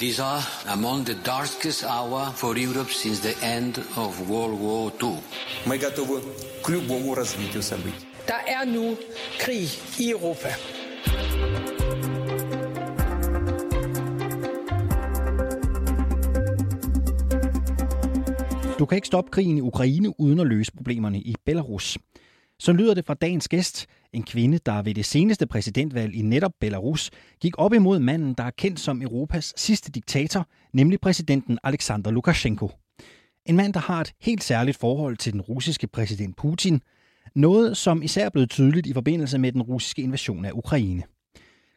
These are among the darkest hour for Europe since the end of World War II. Мы готовы к любому развитию событий. Der er nu krig i Europa. Du kan ikke stoppe krigen i Ukraine uden at løse problemerne i Belarus. Så lyder det fra dagens gæst, en kvinde, der ved det seneste præsidentvalg i netop Belarus gik op imod manden, der er kendt som Europas sidste diktator, nemlig præsidenten Alexander Lukashenko. En mand, der har et helt særligt forhold til den russiske præsident Putin, noget som især er blevet tydeligt i forbindelse med den russiske invasion af Ukraine.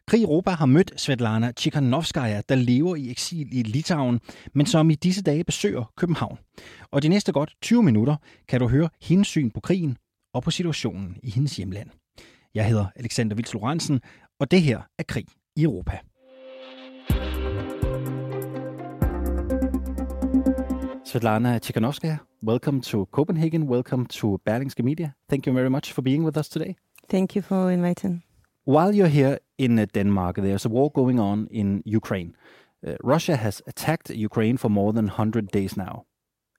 Krig Europa har mødt Svetlana Tsikhanovskaya, der lever i eksil i Litauen, men som i disse dage besøger København. Og de næste godt 20 minutter kan du høre hendes syn på krigen og på situationen i hendes hjemland. Jeg hedder Alexander Vils Lorentzen, og det her er Krig i Europa. Svetlana Tsikhanovskaya, welcome to Copenhagen. Welcome to Berlingske Media. Thank you very much for being with us today. Thank you for inviting. While you're here in uh, Denmark, there's a war going on in Ukraine. Uh, Russia has attacked Ukraine for more than 100 days now.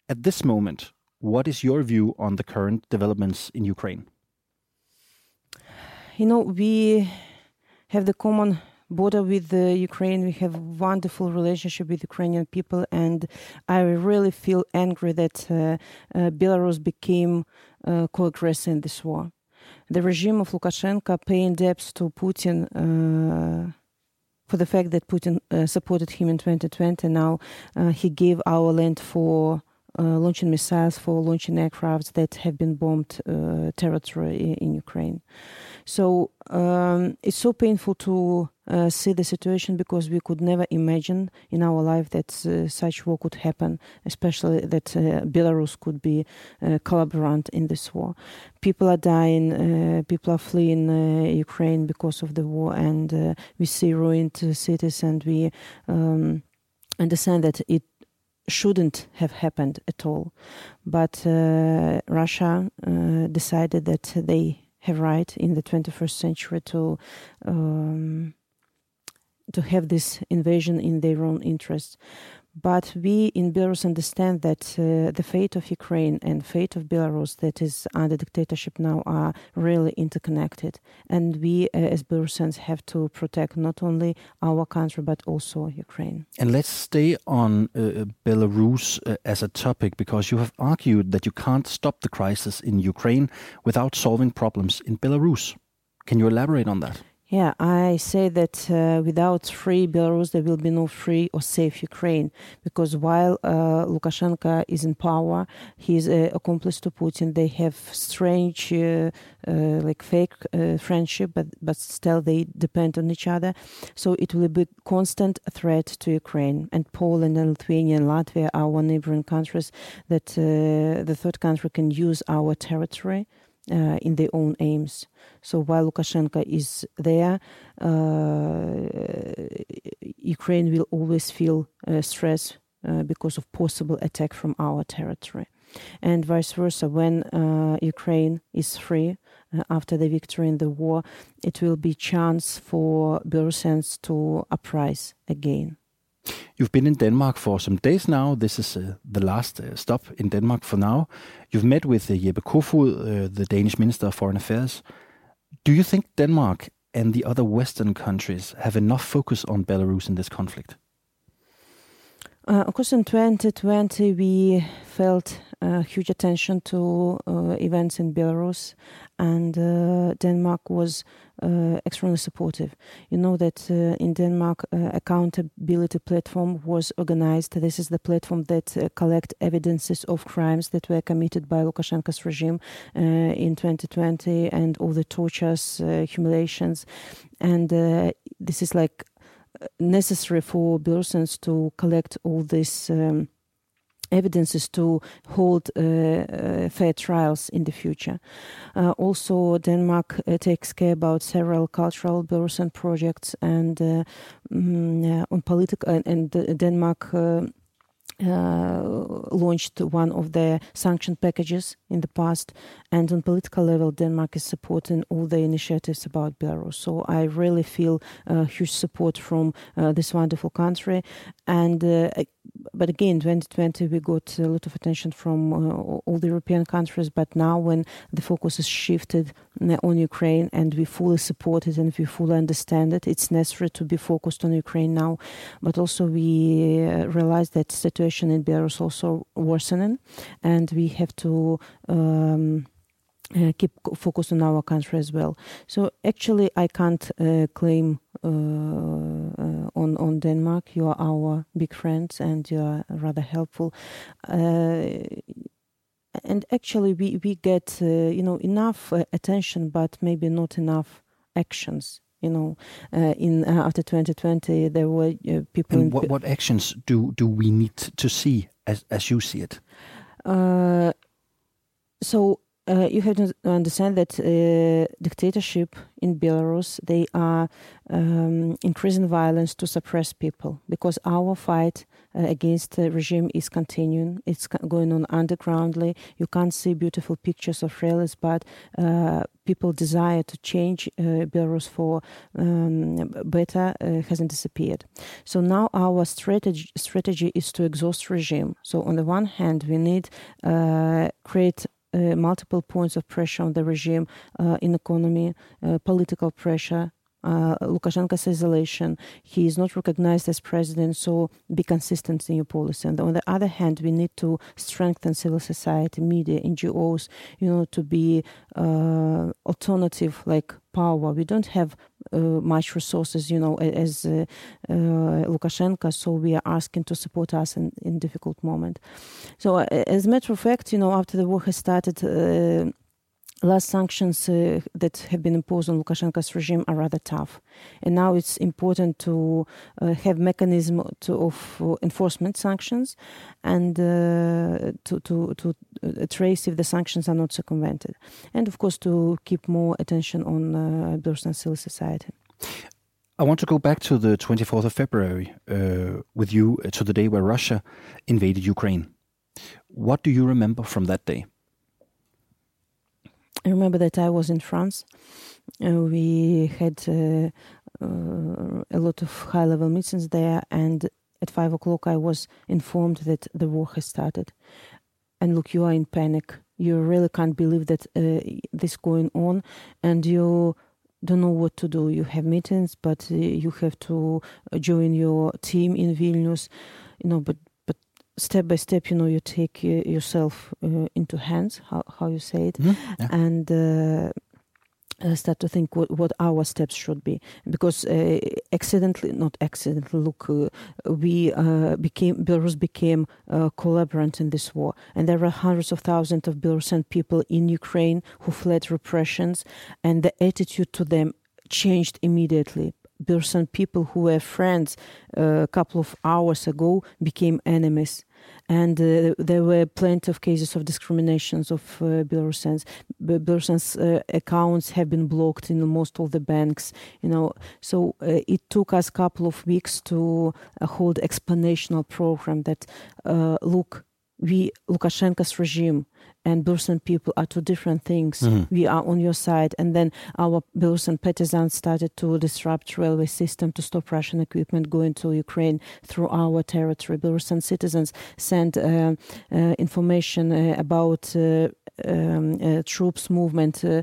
At this moment, what is your view on the current developments in Ukraine? You know, we have the common border with the Ukraine. We have wonderful relationship with Ukrainian people, and I really feel angry that uh, uh, Belarus became uh, co-aggressor in this war. The regime of Lukashenko paying debts to Putin. Uh, for the fact that Putin uh, supported him in 2020, now he gave our land for launching missiles for launching aircrafts that have been bombed uh, territory in, in, Ukraine. So um, it's so painful to uh, see the situation because we could never imagine in our life that uh, such war could happen, especially that uh, Belarus could be a collaborant in this war. People are dying, uh, people are fleeing Ukraine because of the war, and we see ruined cities, and we um, understand that it shouldn't have happened at all. But uh, Russia uh, decided that they have right in the 21st century to um, to have this invasion in their own interests. But we in Belarus understand that uh, the fate of Ukraine and fate of Belarus that is under dictatorship now are really interconnected. And we uh, as Belarusians have to protect not only our country but also Ukraine. And let's stay on uh, Belarus uh, as a topic because you have argued that you can't stop the crisis in Ukraine without solving problems in Belarus. Can you elaborate on that? Yeah, I say that uh, without free Belarus, there will be no free or safe Ukraine. Because while uh, Lukashenko is in power, he is accomplice to Putin. They have strange, uh, uh, like fake uh, friendship, but but still they depend on each other. So it will be constant threat to Ukraine. And Poland and Lithuania and Latvia are one neighboring countries that the third country can use our territory uh, in their own aims. So while Lukashenko is there, uh, Ukraine will always feel uh, stress uh, because of possible attack from our territory. And vice versa, when Ukraine is free after the victory in the war, it will be chance for Belarusians to uprise again. You've been in Denmark for some days now. This is uh, the last uh, stop in Denmark for now. You've met with uh, Jeppe Kofod, uh, the Danish Minister of Foreign Affairs. Do you think Denmark and the other Western countries have enough focus on Belarus in this conflict? Uh, of course, in 2020, we felt uh, huge attention to events in Belarus, and Denmark was uh, extremely supportive. You know that uh, in Denmark, accountability platform was organized. This is the platform that collect evidences of crimes that were committed by Lukashenko's regime in 2020 and all the tortures, humiliations, and this is like necessary for Belarusians to collect all this. um, evidences to hold uh, uh, fair trials in the future. Uh, also, Denmark uh, takes care about several cultural Belarusian projects and mm, on political and, and Denmark launched one of the sanction packages in the past, and on political level, Denmark is supporting all the initiatives about Belarus. So I really feel huge support from this wonderful country, and but again, 2020 we got a lot of attention from uh, all the European countries. But now, when the focus is shifted uh, on Ukraine, and we fully support it and we fully understand it, it's necessary to be focused on Ukraine now. But also, we uh, realize that situation in Belarus also worsening, and we have to. Um, uh, keep focus on our country as well. So actually, I can't uh, claim uh, uh, on on Denmark. You are our big friends, and you are rather helpful. Uh, and actually, we we get uh, you know enough attention, but maybe not enough actions. You know, in after 2020, there were people. And what, what actions do do we need to see as as you see it? so uh, you have to understand that uh, dictatorship in Belarus they are um, increasing violence to suppress people because our fight uh, against the regime is continuing. It's going on undergroundly. You can't see beautiful pictures of rallies, but uh, people desire to change uh, Belarus for um, better uh, hasn't disappeared. So now our strategy strategy is to exhaust regime. So on the one hand, we need create multiple points of pressure on the regime uh, in economy, uh, political pressure, uh, Lukashenko's isolation. He is not recognized as president, so be consistent in your policy. And on the other hand, we need to strengthen civil society, media, NGOs, you know, to be uh, alternative like power. We don't have uh, much resources, you know, as uh, uh, Lukashenko, so we are asking to support us in, in difficult moment. So, uh, as a matter of fact, you know, after the war has started last sanctions uh, that have been imposed on Lukashenko's regime are rather tough, and now it's important to uh, have mechanism to, of uh, enforcement sanctions and uh, to to to uh, trace if the sanctions are not circumvented, and of course to keep more attention on uh, Belarusian civil society. I want to go back to the 24th of February with you to the day where Russia invaded Ukraine. What do you remember from that day? I remember that I was in France. Uh, we had uh, uh, a lot of high level meetings there, and at five o'clock, I was informed that the war has started. And look, you are in panic. You really can't believe that uh, this going on, and you don't know what to do. You have meetings, but uh, you have to join your team in Vilnius, you know. But step by step, you know, you take uh, yourself uh, into hands, how, how you say it, mm-hmm. yeah. and uh, uh, start to think what, what our steps should be. Because uh, accidentally, not accidentally, look, uh, we became, Belarus became a collaborant in this war. And there were hundreds of thousands of Belarusian people in Ukraine who fled repressions, and the attitude to them changed immediately. Belarusian people who were friends a couple of hours ago became enemies and uh, there were plenty of cases of discriminations of uh, Belarusians. Belarusians' uh, accounts have been blocked in most of the banks. You know, so uh, it took us a couple of weeks to uh, hold explanational program that uh, look, we Lukashenko's regime and Belarusian people are two different things. Mm-hmm. We are on your side, and then our Belarusian partisans started to disrupt railway system to stop Russian equipment going to Ukraine through our territory. Belarusian citizens sent uh, uh, information uh, about uh, um, uh, troops movement uh,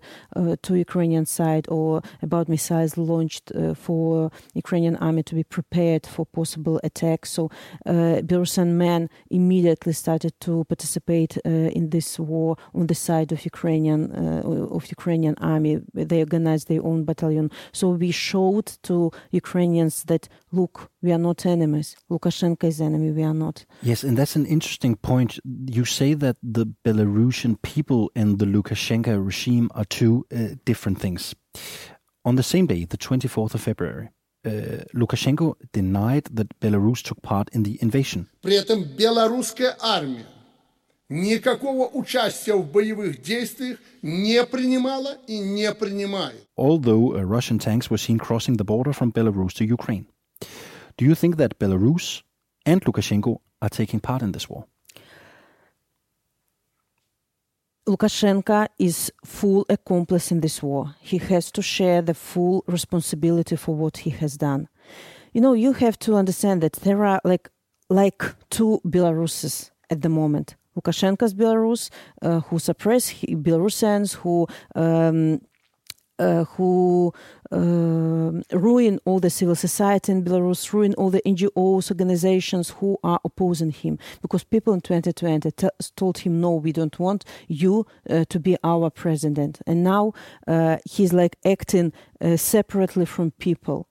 to Ukrainian side or about missiles launched for Ukrainian army to be prepared for possible attacks. So Belarusian men immediately started to participate in this war on the side of Ukrainian uh, of Ukrainian army. They organized their own battalion. So we showed to Ukrainians that look, we are not enemies. Lukashenko is enemy. We are not. Yes, and that's an interesting point. You say that the Belarusian people and the Lukashenko regime are two uh, different things. On the same day, the 24th of February, uh, Lukashenko denied that Belarus took part in the invasion. При этом белорусская армия никакого участия в боевых действиях не принимала и не принимает. Although uh, Russian tanks were seen crossing the border from Belarus to Ukraine. Do you think that Belarus and Lukashenko are taking part in this war? Lukashenko is full accomplice in this war. He has to share the full responsibility for what he has done. You know, you have to understand that there are like like two Belaruses at the moment. Lukashenko's Belarus, uh, who suppress Belarusians, who um, uh, who uh, ruin all the civil society in Belarus, ruin all the NGOs, organizations who are opposing him. Because people in 2020 t- told him, no, we don't want you uh, to be our president. And now uh, he's like acting uh, separately from people.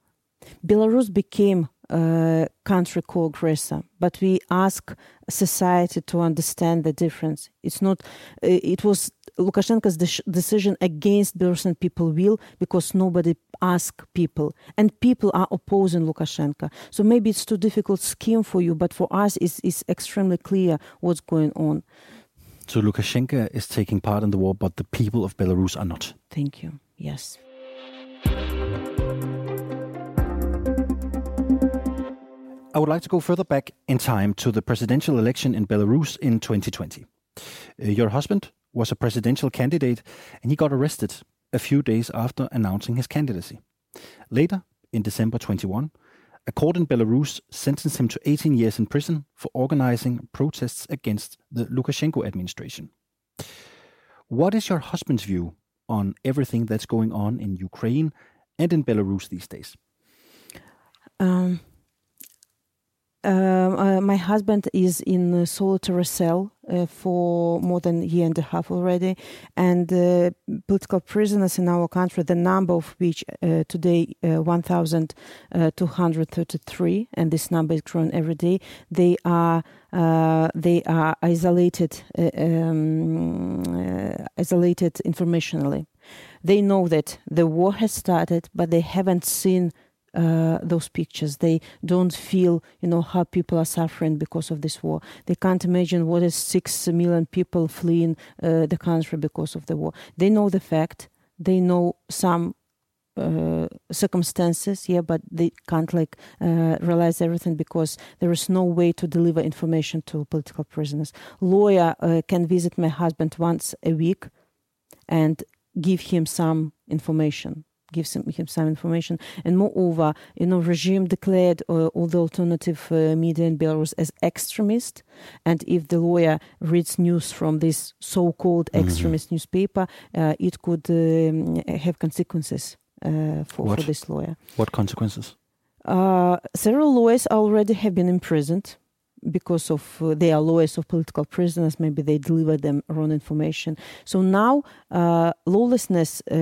Belarus became a country co-aggressor, but we ask society to understand the difference. It's not. It was Lukashenko's de- decision against Belarusian people will because nobody asked people, and people are opposing Lukashenko. So maybe it's too difficult scheme for you, but for us, it's, it's extremely clear what's going on. So Lukashenko is taking part in the war, but the people of Belarus are not. Thank you. Yes. I would like to go further back in time to the presidential election in Belarus in 2020. Uh, your husband was a presidential candidate and he got arrested a few days after announcing his candidacy. Later, in December 21, a court in Belarus sentenced him to 18 years in prison for organizing protests against the Lukashenko administration. What is your husband's view on everything that's going on in Ukraine and in Belarus these days? Um, uh, uh, my husband is in a solitary cell uh, for more than a year and a half already, and uh, political prisoners in our country, the number of which uh, today uh, 1,233, and this number is growing every day. They are they are isolated, um, isolated informationally. They know that the war has started, but they haven't seen uh, those pictures. They don't feel, you know, how people are suffering because of this war. They can't imagine what is six million people fleeing uh, the country because of the war. They know the fact. They know some uh, circumstances, yeah, but they can't like uh, realize everything because there is no way to deliver information to political prisoners. Lawyer uh, can visit my husband once a week and give him some information gives him, him some information. And moreover, you know, regime declared uh, all the alternative uh, media in Belarus as extremist. And if the lawyer reads news from this so-called mm-hmm. extremist mm-hmm. newspaper, uh, it could um, have consequences uh, for, for, this lawyer. What consequences? Uh, several lawyers already have been imprisoned because of uh, they are lawyers of political prisoners maybe they deliver them wrong information. So now uh, lawlessness uh,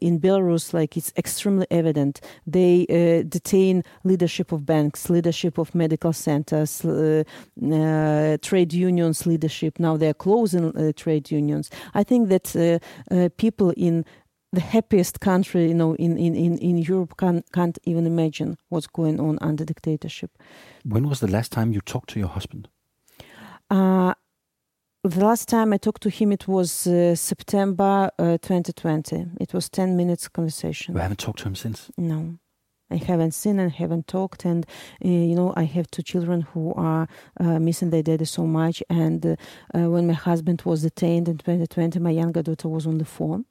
in belarus like it's extremely evident. They uh, detain leadership of banks leadership of medical centers uh, uh, trade unions leadership. Now they're closing trade unions. I think that people in the happiest country, you know, in, in, in, in Europe can, can't even imagine what's going on under dictatorship. When was the last time you talked to your husband? Uh, the last time I talked to him, it was uh, September uh, 2020. It was 10 minutes conversation. You haven't talked to him since? No. I haven't seen and haven't talked, and uh, you know I have two children who are uh, missing their daddy so much. And uh, when my husband was detained in 2020, my younger daughter was on the phone,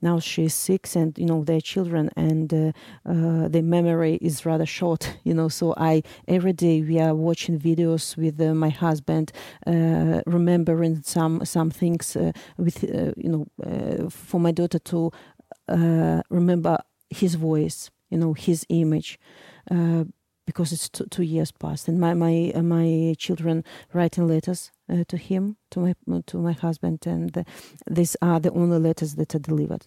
now she's six and you know they're children and uh, uh, the memory is rather short you know. So i every day we are watching videos with uh, my husband uh, remembering some some things uh, with uh, you know for my daughter to remember his voice you know his image because it's two, two, years past, and my my my children writing letters uh, to him, to my to my husband, and these are the only letters that are delivered.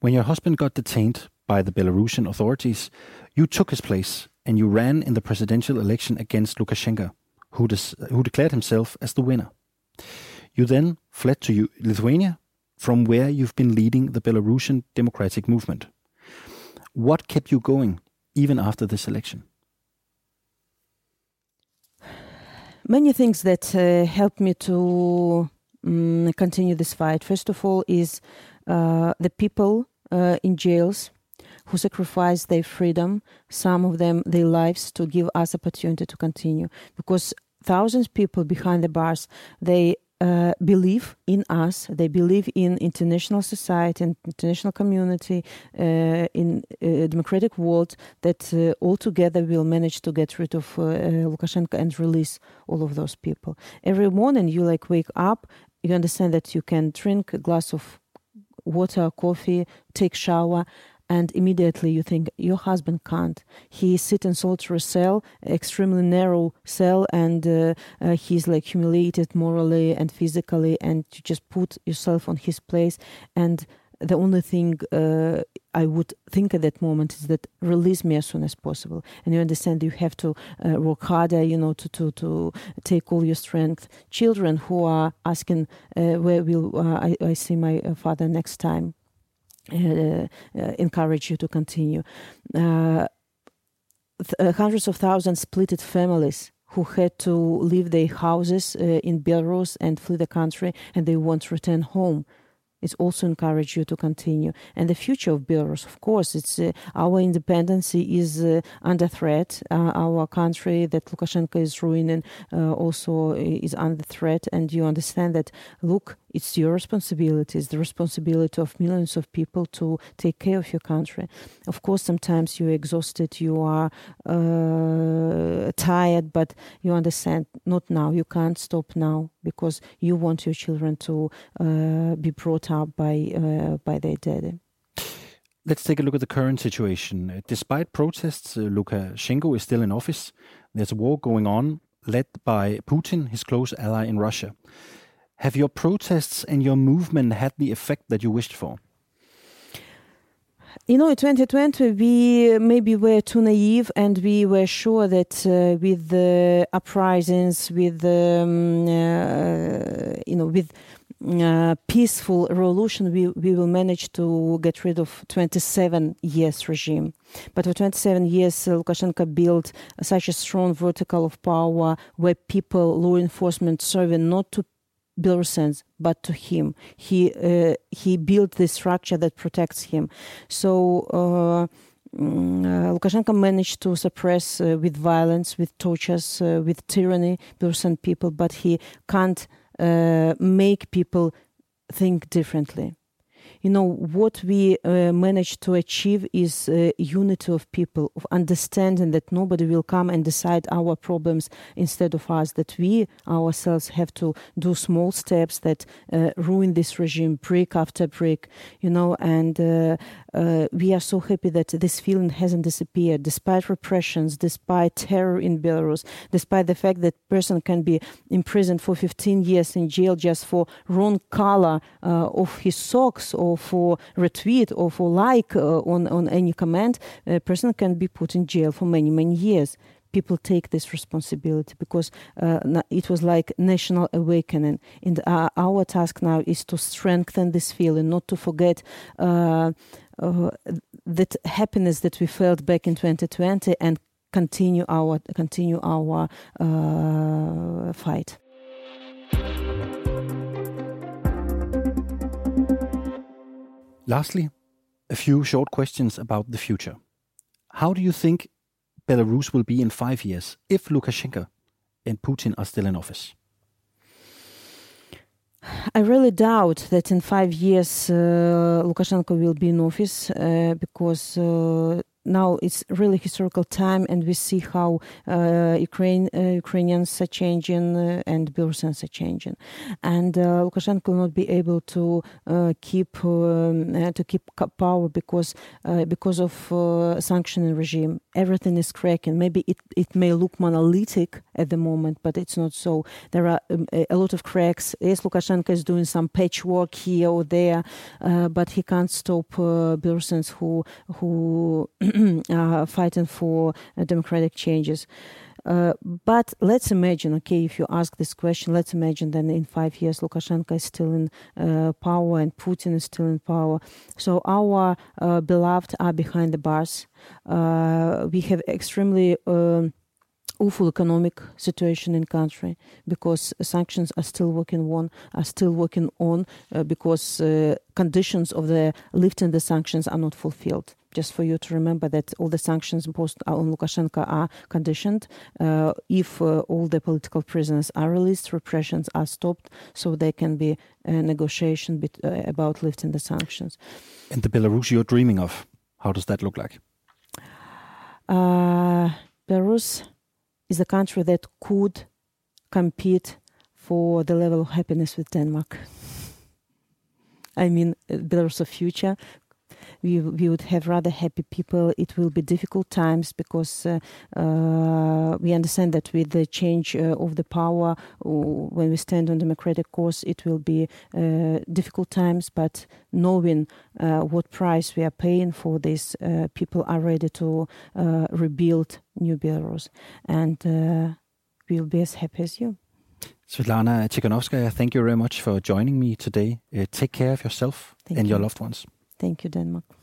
When your husband got detained by the Belarusian authorities, you took his place and you ran in the presidential election against Lukashenko, who, who declared himself as the winner. You then fled to Lithuania, from where you've been leading the Belarusian democratic movement. What kept you going even after this election? Many things that uh, helped me to um, continue this fight. First of all, is uh, the people uh, in jails who sacrificed their freedom, some of them their lives, to give us opportunity to continue. Because thousands of people behind the bars, they uh, believe in us. They believe in international society, and international community, uh, in a democratic world that uh, all together will manage to get rid of uh, uh, Lukashenko and release all of those people. Every morning you like wake up, you understand that you can drink a glass of water, coffee, take shower, and immediately you think your husband can't. He sit in solitary cell, extremely narrow cell, and uh, uh, he's like humiliated morally and physically, and you just put yourself on his place. And the only thing uh, I would think at that moment is that release me as soon as possible. And you understand you have to uh, work harder, you know, to, to, to take all your strength. Children who are asking, uh, where will uh, I, I see my father next time? Uh, uh, encourage you to continue. Uh, hundreds of thousands splitted families who had to leave their houses in Belarus and flee the country, and they want to return home it also encourage you to continue. And the future of Belarus, of course, it's uh, our independence is uh, under threat. Uh, our country that Lukashenko is ruining uh, also is under threat. And you understand that, look, it's your responsibility, it's the responsibility of millions of people to take care of your country. Of course, sometimes you're exhausted, you are uh, tired, but you understand, not now, you can't stop now because you want your children to uh, be brought up by, uh, by their daddy. Let's take a look at the current situation. Despite protests, uh, Lukashenko is still in office. There's a war going on led by Putin, his close ally in Russia. Have your protests and your movement had the effect that you wished for? You know, in 2020, we maybe were too naive and we were sure that uh, with the uprisings, with, um, uh, you know, with uh, peaceful revolution, we, we will manage to get rid of 27 years regime. But for 27 years, uh, Lukashenko built such a strong vertical of power where people, law enforcement, serving not to Belarusians, but to him. He uh, he built the structure that protects him. So. Uh, mm, uh, Lukashenko managed to suppress uh, with violence, with tortures, uh, with tyranny Belarusian people, but he can't uh, make people think differently you know what we uh, managed to achieve is uh, unity of people of understanding that nobody will come and decide our problems instead of us that we ourselves have to do small steps that uh, ruin this regime brick after brick you know and uh, uh, we are so happy that this feeling hasn't disappeared. Despite repressions despite terror in belarus despite the fact that person can be imprisoned for 15 years in jail just for wrong color uh, of his socks or for retweet or for like uh, on, on any comment, a person can be put in jail for many, many years. People take this responsibility because uh, it was like national awakening. And uh, our task now is to strengthen this feeling not to forget uh, uh that happiness that we felt back in 2020 and continue our continue our uh, fight Lastly, a few short questions about the future. How do you think Belarus will be in five years if Lukashenko and Putin are still in office? I really doubt that in five years uh, Lukashenko will be in office uh, because uh, now it's really historical time, and we see how uh, Ukraine uh, Ukrainians are changing uh, and Belarusians are changing, and uh, Lukashenko will not be able to uh, keep um, uh, to keep power because because of sanctioning regime. Everything is cracking. Maybe it it may look monolithic at the moment, but it's not so. There are um, a lot of cracks. Yes, Lukashenko is doing some patchwork here or there, but he can't stop persons who who uh, fighting for uh, democratic changes. Uh, but let's imagine, okay, if you ask this question, let's imagine that in five years Lukashenko is still in uh, power and Putin is still in power. So our uh, beloved are behind the bars. Uh, we have extremely um, awful economic situation in country because sanctions are still working on are still working on uh, because uh, conditions of the lifting the sanctions are not fulfilled just for you to remember that all the sanctions imposed on Lukashenko are conditioned. Uh, if uh, all the political prisoners are released, repressions are stopped, so there can be a negotiation bit, uh, about lifting the sanctions. And the Belarus you're dreaming of, how does that look like? Uh, Belarus is a country that could compete for the level of happiness with Denmark. I mean, uh, Belarus future we we would have rather happy people. It will be difficult times because uh, uh, we understand that with the change uh, of the power, when we stand on democratic course, it will be difficult times. But knowing what price we are paying for this, people are ready to rebuild New Belarus, and we'll be as happy as you. Svetlana Tsikhanouskaya, thank you very much for joining me today. Uh, take care of yourself thank and you. your loved ones. Thank you, Denmark.